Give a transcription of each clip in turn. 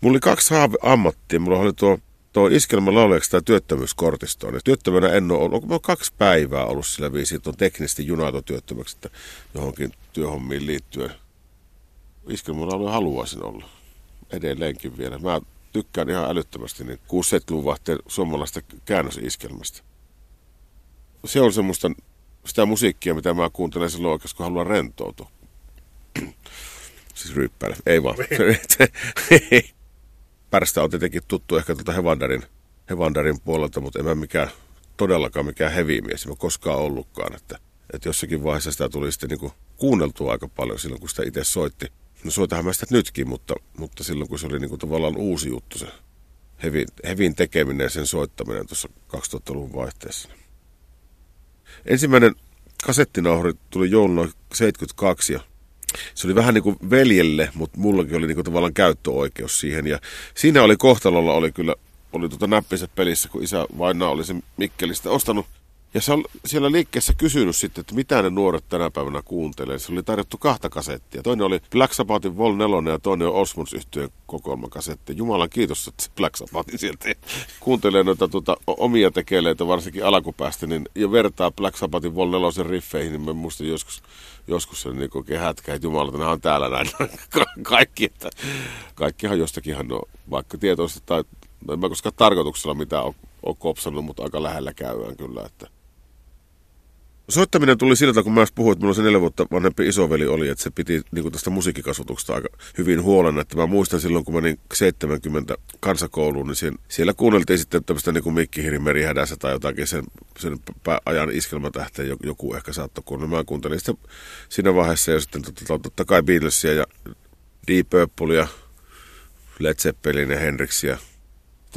Mulla oli kaksi ammattia. Mulla oli tuo, tuo iskelmä laulajaksi tämä työttömyyskortisto. Ja työttömänä en ole ollut. Mä kaksi päivää ollut sillä viisi, että on teknisesti junaatotyöttömäksi, että johonkin työhommiin liittyen. Iskelmä laulaja haluaisin olla. Edelleenkin vielä. Mä tykkään ihan älyttömästi niin 6-7-luvun vahteen suomalaista käännösiskelmästä. Se on semmoista sitä musiikkia, mitä mä kuuntelen silloin oikeasti, kun haluan rentoutua. siis ryyppäillä. Ei vaan. Pärstä on tietenkin tuttu ehkä tuolta Hevandarin, Hevandarin puolelta, mutta en mä mikään, todellakaan mikään hevimies. Mä koskaan ollutkaan. Että, että jossakin vaiheessa sitä tuli sitten niin kuunneltua aika paljon silloin, kun sitä itse soitti. No soitahan mä sitä nytkin, mutta, mutta silloin kun se oli niin tavallaan uusi juttu se hevin, hevin tekeminen ja sen soittaminen tuossa 2000-luvun vaihteessa. Ensimmäinen kasettinauhuri tuli jouluna 72 ja se oli vähän niin kuin veljelle, mutta mullakin oli niin kuin tavallaan käyttöoikeus siihen. Ja siinä oli kohtalolla oli kyllä oli tuota näppinsä pelissä, kun isä Vaina oli sen Mikkelistä ostanut ja se on siellä liikkeessä kysynyt sitten, että mitä ne nuoret tänä päivänä kuuntelee. Se oli tarjottu kahta kasettia. Toinen oli Black Sabbathin Vol 4 ja toinen on Osmonds yhtyeen kasetti. Jumalan kiitos, että Black Sabbathin sieltä kuuntelee noita tuota, omia tekeleitä, varsinkin alkupäästä, niin, ja vertaa Black Sabbathin Vol 4 riffeihin, niin mä joskus, joskus sen niin oikein hätkä, että Jumala, nämä on täällä näin kaikki, että kaikkihan jostakinhan on, vaikka tietoisesti tai en mä koskaan tarkoituksella mitä on, on kopsannut, mutta aika lähellä käydään kyllä, että Soittaminen tuli siltä, kun mä puhuin, että mulla se neljä vuotta vanhempi isoveli oli, että se piti niin kuin tästä musiikkikasvatuksesta aika hyvin huolen. Että mä muistan silloin, kun mä niin 70 kansakouluun, niin siellä, siellä kuunneltiin sitten tämmöistä niin kuin Mikki hädässä tai jotakin sen, sen ajan iskelmätähteen joku ehkä saattoi kuunnella. Mä kuuntelin sitten siinä vaiheessa jo sitten totta, totta kai Beatlesia ja Deep Purplea, Led Zeppelin ja Hendrixia.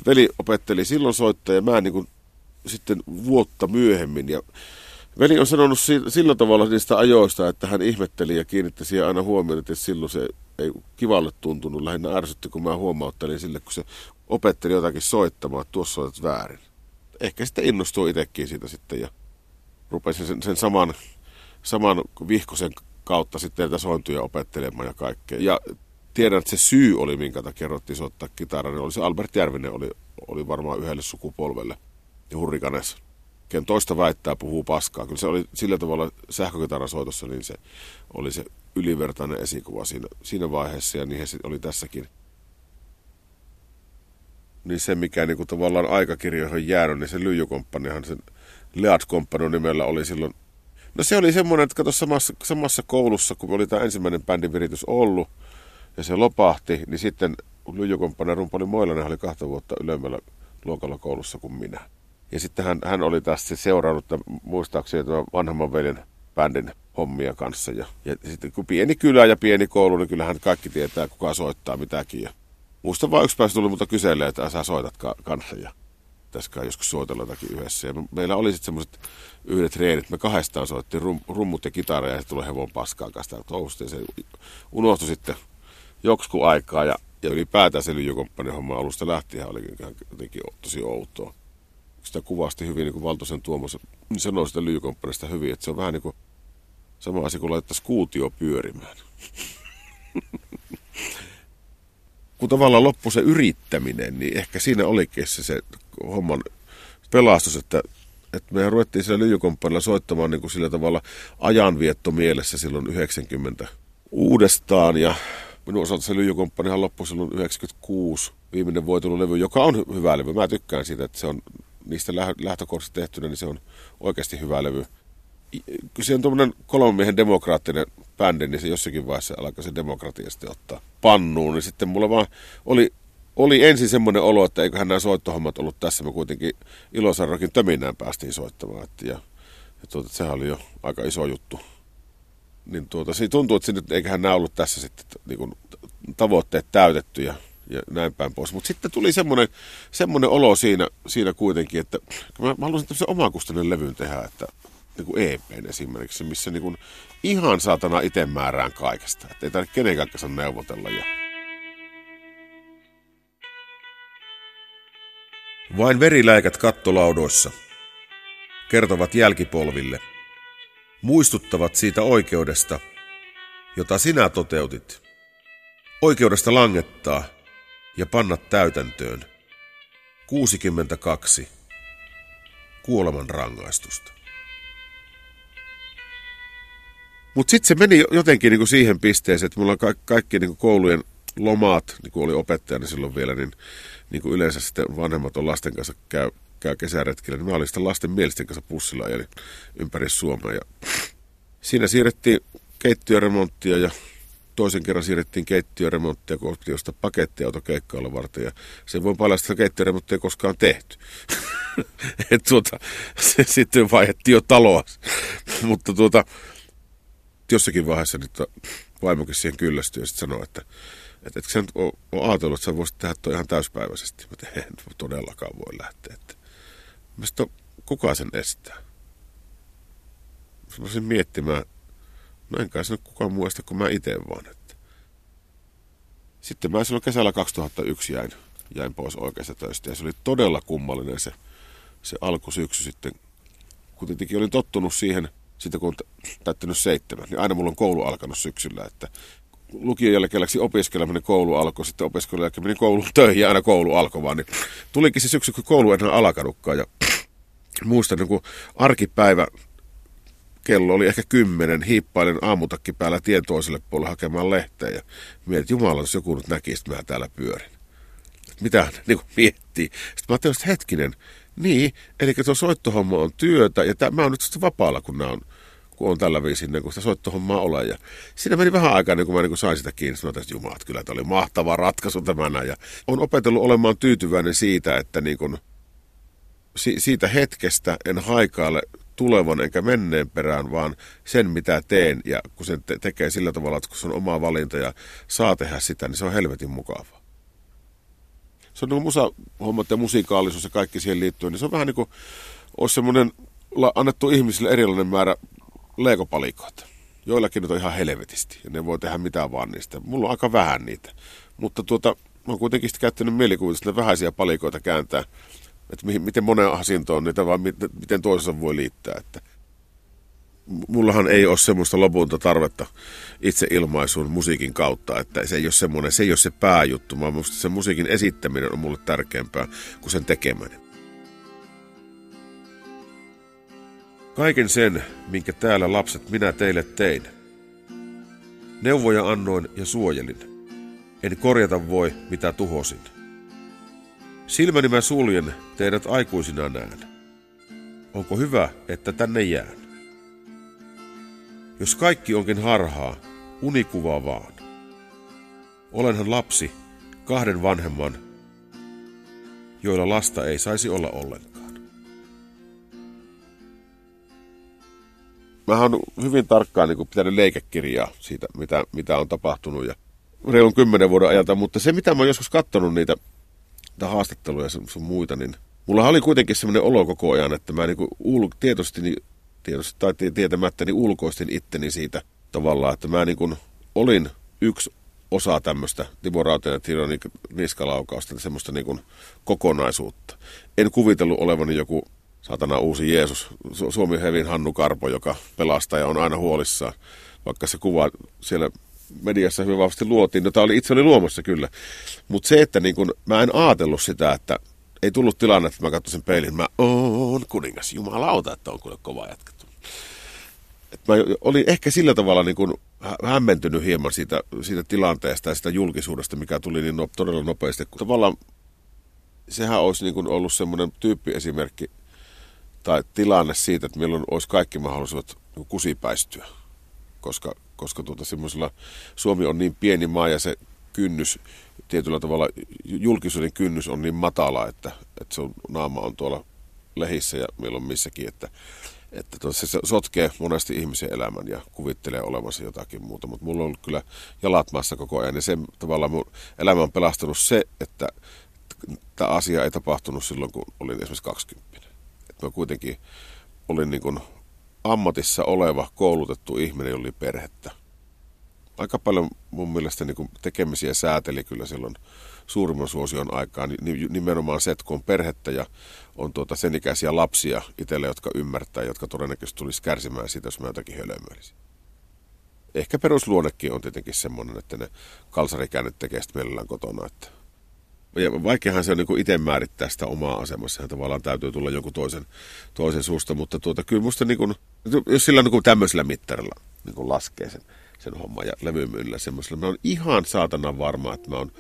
Veli opetteli silloin soittaa ja mä niin kuin sitten vuotta myöhemmin ja Veli on sanonut sillä tavalla niistä ajoista, että hän ihmetteli ja kiinnitti siihen aina huomioon, että silloin se ei kivalle tuntunut. Lähinnä ärsytti, kun mä huomauttelin sille, kun se opetteli jotakin soittamaan, että tuossa olet väärin. Ehkä sitten innostui itsekin siitä sitten ja rupesin sen, sen saman, saman vihkosen kautta sitten näitä sointuja opettelemaan ja kaikkea. Ja tiedän, että se syy oli, minkä takia kerrottiin soittaa kitaraa, niin oli se Albert Järvinen, oli, oli varmaan yhdelle sukupolvelle ja hurrikanessa ken toista väittää, puhuu paskaa. Kyllä se oli sillä tavalla sähkökitarasoitossa, niin se oli se ylivertainen esikuva siinä, siinä vaiheessa ja niihin se oli tässäkin. Niin se, mikä niin kuin tavallaan aikakirjoihin on jäänyt, niin se lyijykomppanihan sen Lead Company nimellä oli silloin. No se oli semmoinen, että kato samassa, samassa koulussa, kun oli tämä ensimmäinen bändin viritys ollut, ja se lopahti, niin sitten lyijykomppanin rumpali Moilanen oli kahta vuotta ylemmällä luokalla koulussa kuin minä. Ja sitten hän, hän oli tässä seurannut muistaakseni tämän vanhemman veljen bändin hommia kanssa. Ja, ja sitten kun pieni kylä ja pieni koulu, niin kyllähän kaikki tietää, kuka soittaa mitäkin. Ja muista vain yksi pääsi tuli mutta kyselee, että sä soitat ka- kanssa. Ja pitäisikään joskus soitella jotakin yhdessä. Ja meillä oli sitten semmoiset yhdet reenit. Me kahdestaan soitti rum, rummut ja kitara ja sitten tuli hevon paskaa kanssa touhusta. Se unohtui sitten joksikin aikaa. Ja, ja ylipäätään se lyijykomppanin homma alusta lähtien oli jotenkin tosi outoa sitä kuvasti hyvin, niin kuin Valtosen Tuomas sanoi sitä lyijykomppanista hyvin, että se on vähän niin kuin sama asia kuin laittaisi kuutio pyörimään. kun tavallaan loppu se yrittäminen, niin ehkä siinä olikin se, se homman pelastus, että, että me ruvettiin siellä lyijykomppanilla soittamaan niin kuin sillä tavalla ajanvietto mielessä silloin 90 uudestaan ja minun osalta se lyijykomppanihan loppui silloin 96 viimeinen voitelulevy, joka on hyvä levy. Mä tykkään siitä, että se on niistä lähtökohdista tehtynä, niin se on oikeasti hyvä levy. Kun se on tuommoinen kolmen miehen demokraattinen bändi, niin se jossakin vaiheessa alkoi se demokratia sitten ottaa pannuun. Niin sitten mulla vaan oli, oli ensin semmoinen olo, että eiköhän nämä soittohommat ollut tässä. Me kuitenkin Ilosarrokin töminään päästiin soittamaan. Että ja, ja tuota, sehän oli jo aika iso juttu. Niin tuota, se tuntuu, että sinne, eiköhän nämä ollut tässä sitten niin kuin, tavoitteet täytetty ja ja näin päin pois. Mutta sitten tuli semmoinen, semmoinen olo siinä, siinä kuitenkin, että mä, mä haluaisin tämmöisen omakustainen levyn tehdä, että niin kuin EPn esimerkiksi, missä niin kuin ihan saatana itse määrään kaikesta. Että ei tarvitse kenenkään kanssa neuvotella. Ja... Vain veriläikät kattolaudoissa kertovat jälkipolville, muistuttavat siitä oikeudesta, jota sinä toteutit. Oikeudesta langettaa – ja panna täytäntöön 62 kuoleman rangaistusta. Mutta sitten se meni jotenkin niinku siihen pisteeseen, että mulla on ka- kaikki niinku koulujen lomaat, niin kuin oli opettajana silloin vielä, niin, niin kuin yleensä sitten vanhemmat on lasten kanssa käy, käy kesäretkillä, niin mä olin sitten lasten mielisten kanssa pussilla ja ympäri Suomea. Ja siinä siirrettiin keittiöremonttia ja toisen kerran siirrettiin keittiöremonttia, kun piti ostaa pakettiauto varten. Ja se voi paljastaa, että keittiöremonttia ei koskaan tehty. Et tuota, se sitten vaihdettiin jo taloa. Mutta tuota, jossakin vaiheessa nyt vaimokin siihen kyllästyi ja sitten sanoi, että että et sä ole, ole ajatellut, että sä voisit tehdä toi ihan täyspäiväisesti. Mä en todellakaan voi lähteä. Että. Mä sitten, kuka sen estää? Mä voisin miettimään, no enkä se kukaan muista kuin mä itse vaan. Että. Sitten mä silloin kesällä 2001 jäin, jäin pois oikeasta töistä ja se oli todella kummallinen se, se alkusyksy sitten. Kun tietenkin olin tottunut siihen, sitten kun on täyttänyt seitsemän, niin aina mulla on koulu alkanut syksyllä, että lukion jälkeen opiskeleminen, koulu alkoi, sitten opiskelun jälkeen meni koulun töihin ja aina koulu alkoi vaan. Niin tulikin se syksy, kun koulu enää alkanutkaan ja muistan niin arkipäivä kello oli ehkä kymmenen, hiippailen aamutakki päällä tien toiselle puolelle hakemaan lehteä ja mietin, Jumala, jos joku nyt näkisi, että mä täällä pyörin. Mitä niin kuin miettii. Sitten mä ajattelin, että hetkinen, niin, eli tuo soittohomma on työtä ja tämä, mä oon nyt sitten vapaalla, kun nämä on kun on tällä viisin, niin kun sitä soittohommaa ole. Ja siinä meni vähän aikaa, niin kun mä niin kun sain sitä kiinni, sanoin, että jumalat, kyllä tämä oli mahtava ratkaisu tämänä. Ja on opetellut olemaan tyytyväinen siitä, että niin kun, si- siitä hetkestä en haikaile tulevan enkä menneen perään, vaan sen mitä teen. Ja kun sen te- tekee sillä tavalla, että kun se on oma valinta ja saa tehdä sitä, niin se on helvetin mukavaa. Se on niin musahommat ja musiikaalisuus ja kaikki siihen liittyen, niin se on vähän niin kuin olisi semmoinen annettu ihmisille erilainen määrä leikopalikoita. Joillakin nyt on ihan helvetisti ja ne voi tehdä mitään vaan niistä. Mulla on aika vähän niitä. Mutta tuota, mä oon kuitenkin sitten käyttänyt mielikuvitusta vähäisiä palikoita kääntää, että mihin, miten monen asintoon niitä vaan miten, miten toisensa voi liittää. Että mullahan ei ole semmoista lopulta tarvetta itse ilmaisuun musiikin kautta, että se ei ole semmoinen, se ei ole se pääjuttu, vaan musta se musiikin esittäminen on mulle tärkeämpää kuin sen tekeminen. Kaiken sen, minkä täällä lapset minä teille tein. Neuvoja annoin ja suojelin. En korjata voi, mitä tuhosin. Silmäni mä suljen, teidät aikuisina näen. Onko hyvä, että tänne jään? Jos kaikki onkin harhaa, unikuva vaan. Olenhan lapsi, kahden vanhemman, joilla lasta ei saisi olla ollenkaan. mä oon hyvin tarkkaan niin pitänyt leikekirjaa siitä, mitä, mitä on tapahtunut ja reilun kymmenen vuoden ajalta, mutta se mitä mä oon joskus katsonut niitä, niitä haastatteluja ja sun, muita, niin mulla oli kuitenkin semmoinen olo koko ajan, että mä niin kuin ul, tietoisesti, niin, tietoisesti tai tietämättä niin ulkoistin itteni siitä tavallaan, että mä niin kuin olin yksi osa tämmöistä Timo Rauteen ja Tiro niskalaukausta, semmoista niin kuin kokonaisuutta. En kuvitellut olevani joku saatana uusi Jeesus, Suomi Hevin Hannu Karpo, joka pelastaa ja on aina huolissaan, vaikka se kuva siellä mediassa hyvin vahvasti luotiin, jota oli, itse oli luomassa kyllä. Mutta se, että niin kun, mä en ajatellut sitä, että ei tullut tilanne, että mä katsoin peilin, mä oon kuningas, jumalauta, että on kuule kova jatkettu. Et mä olin ehkä sillä tavalla niin kun hämmentynyt hieman siitä, siitä tilanteesta ja sitä julkisuudesta, mikä tuli niin no, todella nopeasti. Tavallaan sehän olisi niin kun ollut semmoinen tyyppiesimerkki esimerkki tai tilanne siitä, että milloin olisi kaikki mahdollisuudet niin kusipäistyä. Koska, koska tuota, semmoisella Suomi on niin pieni maa ja se kynnys, tietyllä tavalla julkisuuden kynnys on niin matala, että, että se on, naama on tuolla lehissä ja milloin missäkin, että, että tuota, se sotkee monesti ihmisen elämän ja kuvittelee olevansa jotakin muuta. Mutta mulla on ollut kyllä jalat maassa koko ajan ja se tavallaan mun elämä on pelastunut se, että tämä asia ei tapahtunut silloin, kun olin esimerkiksi 20 mä kuitenkin olin niin kuin ammatissa oleva, koulutettu ihminen, jolla oli perhettä. Aika paljon mun mielestä niin tekemisiä sääteli kyllä silloin suurimman suosion aikaa, niin nimenomaan se, että kun on perhettä ja on tuota sen ikäisiä lapsia itselle, jotka ymmärtää, jotka todennäköisesti tulisi kärsimään siitä, jos mä jotakin hölmöilisin. Ehkä perusluonnekin on tietenkin semmoinen, että ne kalsarikäännöt tekee sitten mielellään kotona, että vaikeahan se on niin itse määrittää sitä omaa asemassa. Ja tavallaan täytyy tulla jonkun toisen, toisen suusta. Mutta tuota, kyllä musta niin kuin, jos sillä niin tämmöisellä mittarilla niin kuin laskee sen, sen homman ja levymyynnillä semmoisella, mä oon ihan saatana varma, että mä oon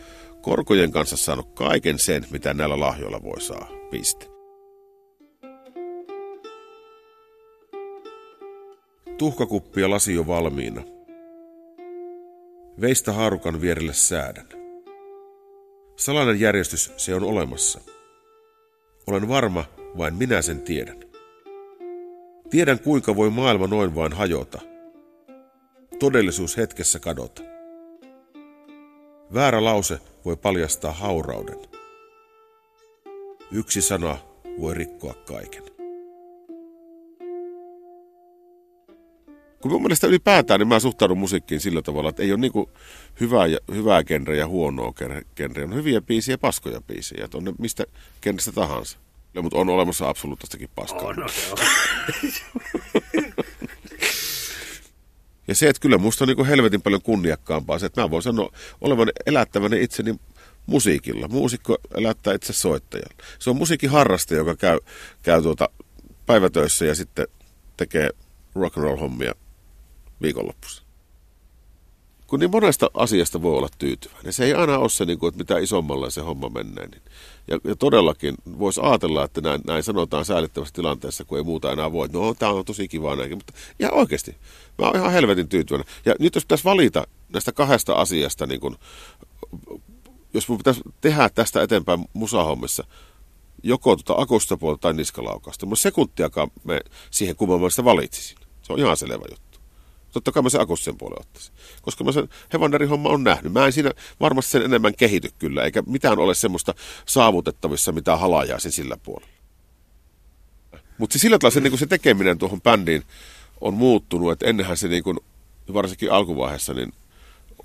korkojen kanssa saanut kaiken sen, mitä näillä lahjoilla voi saa. Piste. Tuhkakuppi ja lasi jo valmiina. Veistä haarukan vierelle säädän. Salainen järjestys se on olemassa. Olen varma, vain minä sen tiedän. Tiedän kuinka voi maailma noin vain hajota. Todellisuus hetkessä kadota. Väärä lause voi paljastaa haurauden. Yksi sana voi rikkoa kaiken. Kun mun mielestä ylipäätään, niin mä suhtaudun musiikkiin sillä tavalla, että ei ole niinku hyvää, ja, hyvää genreä ja huonoa genreä. On hyviä biisiä ja paskoja biisiä, että on ne mistä genrestä tahansa. Ja, mutta on olemassa absoluuttistakin paskaa. On. ja se, että kyllä musta on niin helvetin paljon kunniakkaampaa se, että mä voin sanoa olevan elättäväni itseni musiikilla. Muusikko elättää itse soittajan. Se on musiikin harrastaja, joka käy, käy tuota päivätöissä ja sitten tekee rock and roll hommia viikonloppuisin. Kun niin monesta asiasta voi olla tyytyväinen. Se ei aina ole se, niin kuin, että mitä isommalla se homma menee. Niin. Ja, ja todellakin voisi ajatella, että näin, näin sanotaan säällittävässä tilanteessa, kun ei muuta enää voi. No, tämä on tosi kiva näinkin, mutta ihan oikeasti. Mä oon ihan helvetin tyytyväinen. Ja nyt jos pitäisi valita näistä kahdesta asiasta, niin kun, jos mun pitäisi tehdä tästä eteenpäin musahommissa, joko tuota akusta puolta tai niskalaukasta. Mä sekuntiakaan me siihen kumman sitä valitsisin. Se on ihan selvä juttu. Totta kai mä sen akusten puolen ottaisin. Koska mä sen Hevanderin homma on nähnyt. Mä en siinä varmasti sen enemmän kehity kyllä, eikä mitään ole semmoista saavutettavissa, mitä halajaisin sillä puolella. Mutta sillä tavalla se, niin se tekeminen tuohon bändiin on muuttunut, että ennenhän se niin kuin, varsinkin alkuvaiheessa niin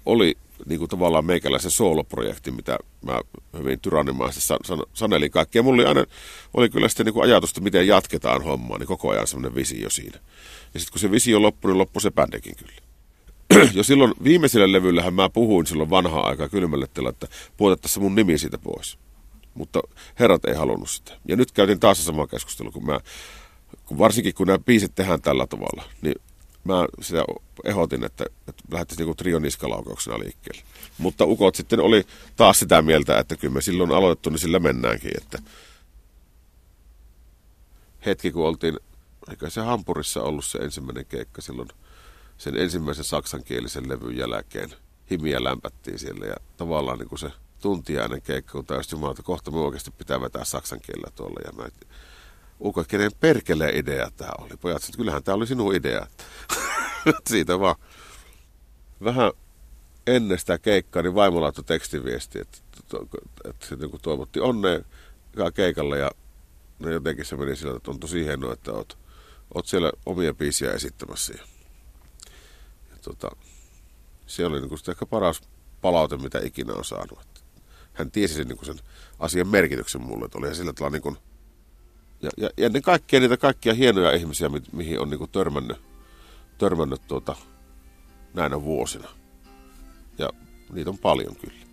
oli niin kuin tavallaan meikäläisen sooloprojekti, mitä mä hyvin tyrannimaisesti san, san, sanelin kaikkea. Mulla oli aina, oli kyllä sitten niin kuin ajatusta, miten jatketaan hommaa, niin koko ajan semmoinen visio siinä. Ja sitten kun se visio loppui, niin loppui se bändekin kyllä. jo silloin viimeisellä levyllähän mä puhuin silloin vanhaa aikaa kylmälle että puotettaisiin mun nimi siitä pois. Mutta herrat ei halunnut sitä. Ja nyt käytin taas sama keskustelu, kun mä, kun varsinkin kun nämä biisit tehdään tällä tavalla, niin mä sitä ehdotin, että, että lähdettäisiin niinku trion niskalaukauksena liikkeelle. Mutta ukot sitten oli taas sitä mieltä, että kyllä me silloin aloitettu, niin sillä mennäänkin. Että hetki, kun oltiin, eikä se Hampurissa ollut se ensimmäinen keikka silloin sen ensimmäisen saksankielisen levyn jälkeen. Himiä lämpättiin siellä ja tavallaan niin kuin se tuntiainen keikka, kun täysin jumala, että kohta me oikeasti pitää vetää saksan tuolla. Ja mä Uko, kenen perkeleen idea tämä oli. Pojat, että kyllähän tämä oli sinun idea. Siitä vaan vähän ennen sitä keikkaa, niin vaimo laittoi tekstiviesti, että, että, että niin toivotti onnea keikalle ja no jotenkin se meni sillä, että on tosi hienoa, että oot, oot siellä omia biisiä esittämässä. Ja, ja tota, se oli niin kuin ehkä paras palaute, mitä ikinä on saanut. Hän tiesi sen, niin kuin sen asian merkityksen mulle, että oli sillä tavalla niin kuin, ja, ja, ja ennen kaikkea niitä kaikkia hienoja ihmisiä, mi, mihin on niin kuin törmännyt, törmännyt tuota, näinä vuosina. Ja niitä on paljon kyllä.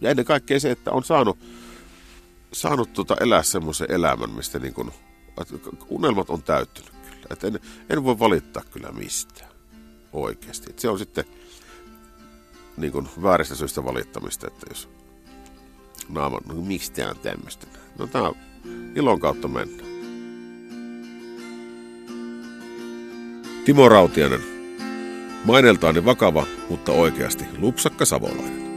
Ja ennen kaikkea se, että on saanut, saanut tuota elää semmoisen elämän, mistä niin kuin, unelmat on täyttynyt kyllä. Että en, en voi valittaa kyllä mistään oikeasti. Että se on sitten niin kuin vääristä syystä valittamista, että jos naama, no miksi tämä on tämmöistä? No tämä ilon kautta mennä. Timo Rautianen. Maineltaani vakava, mutta oikeasti lupsakka savolainen.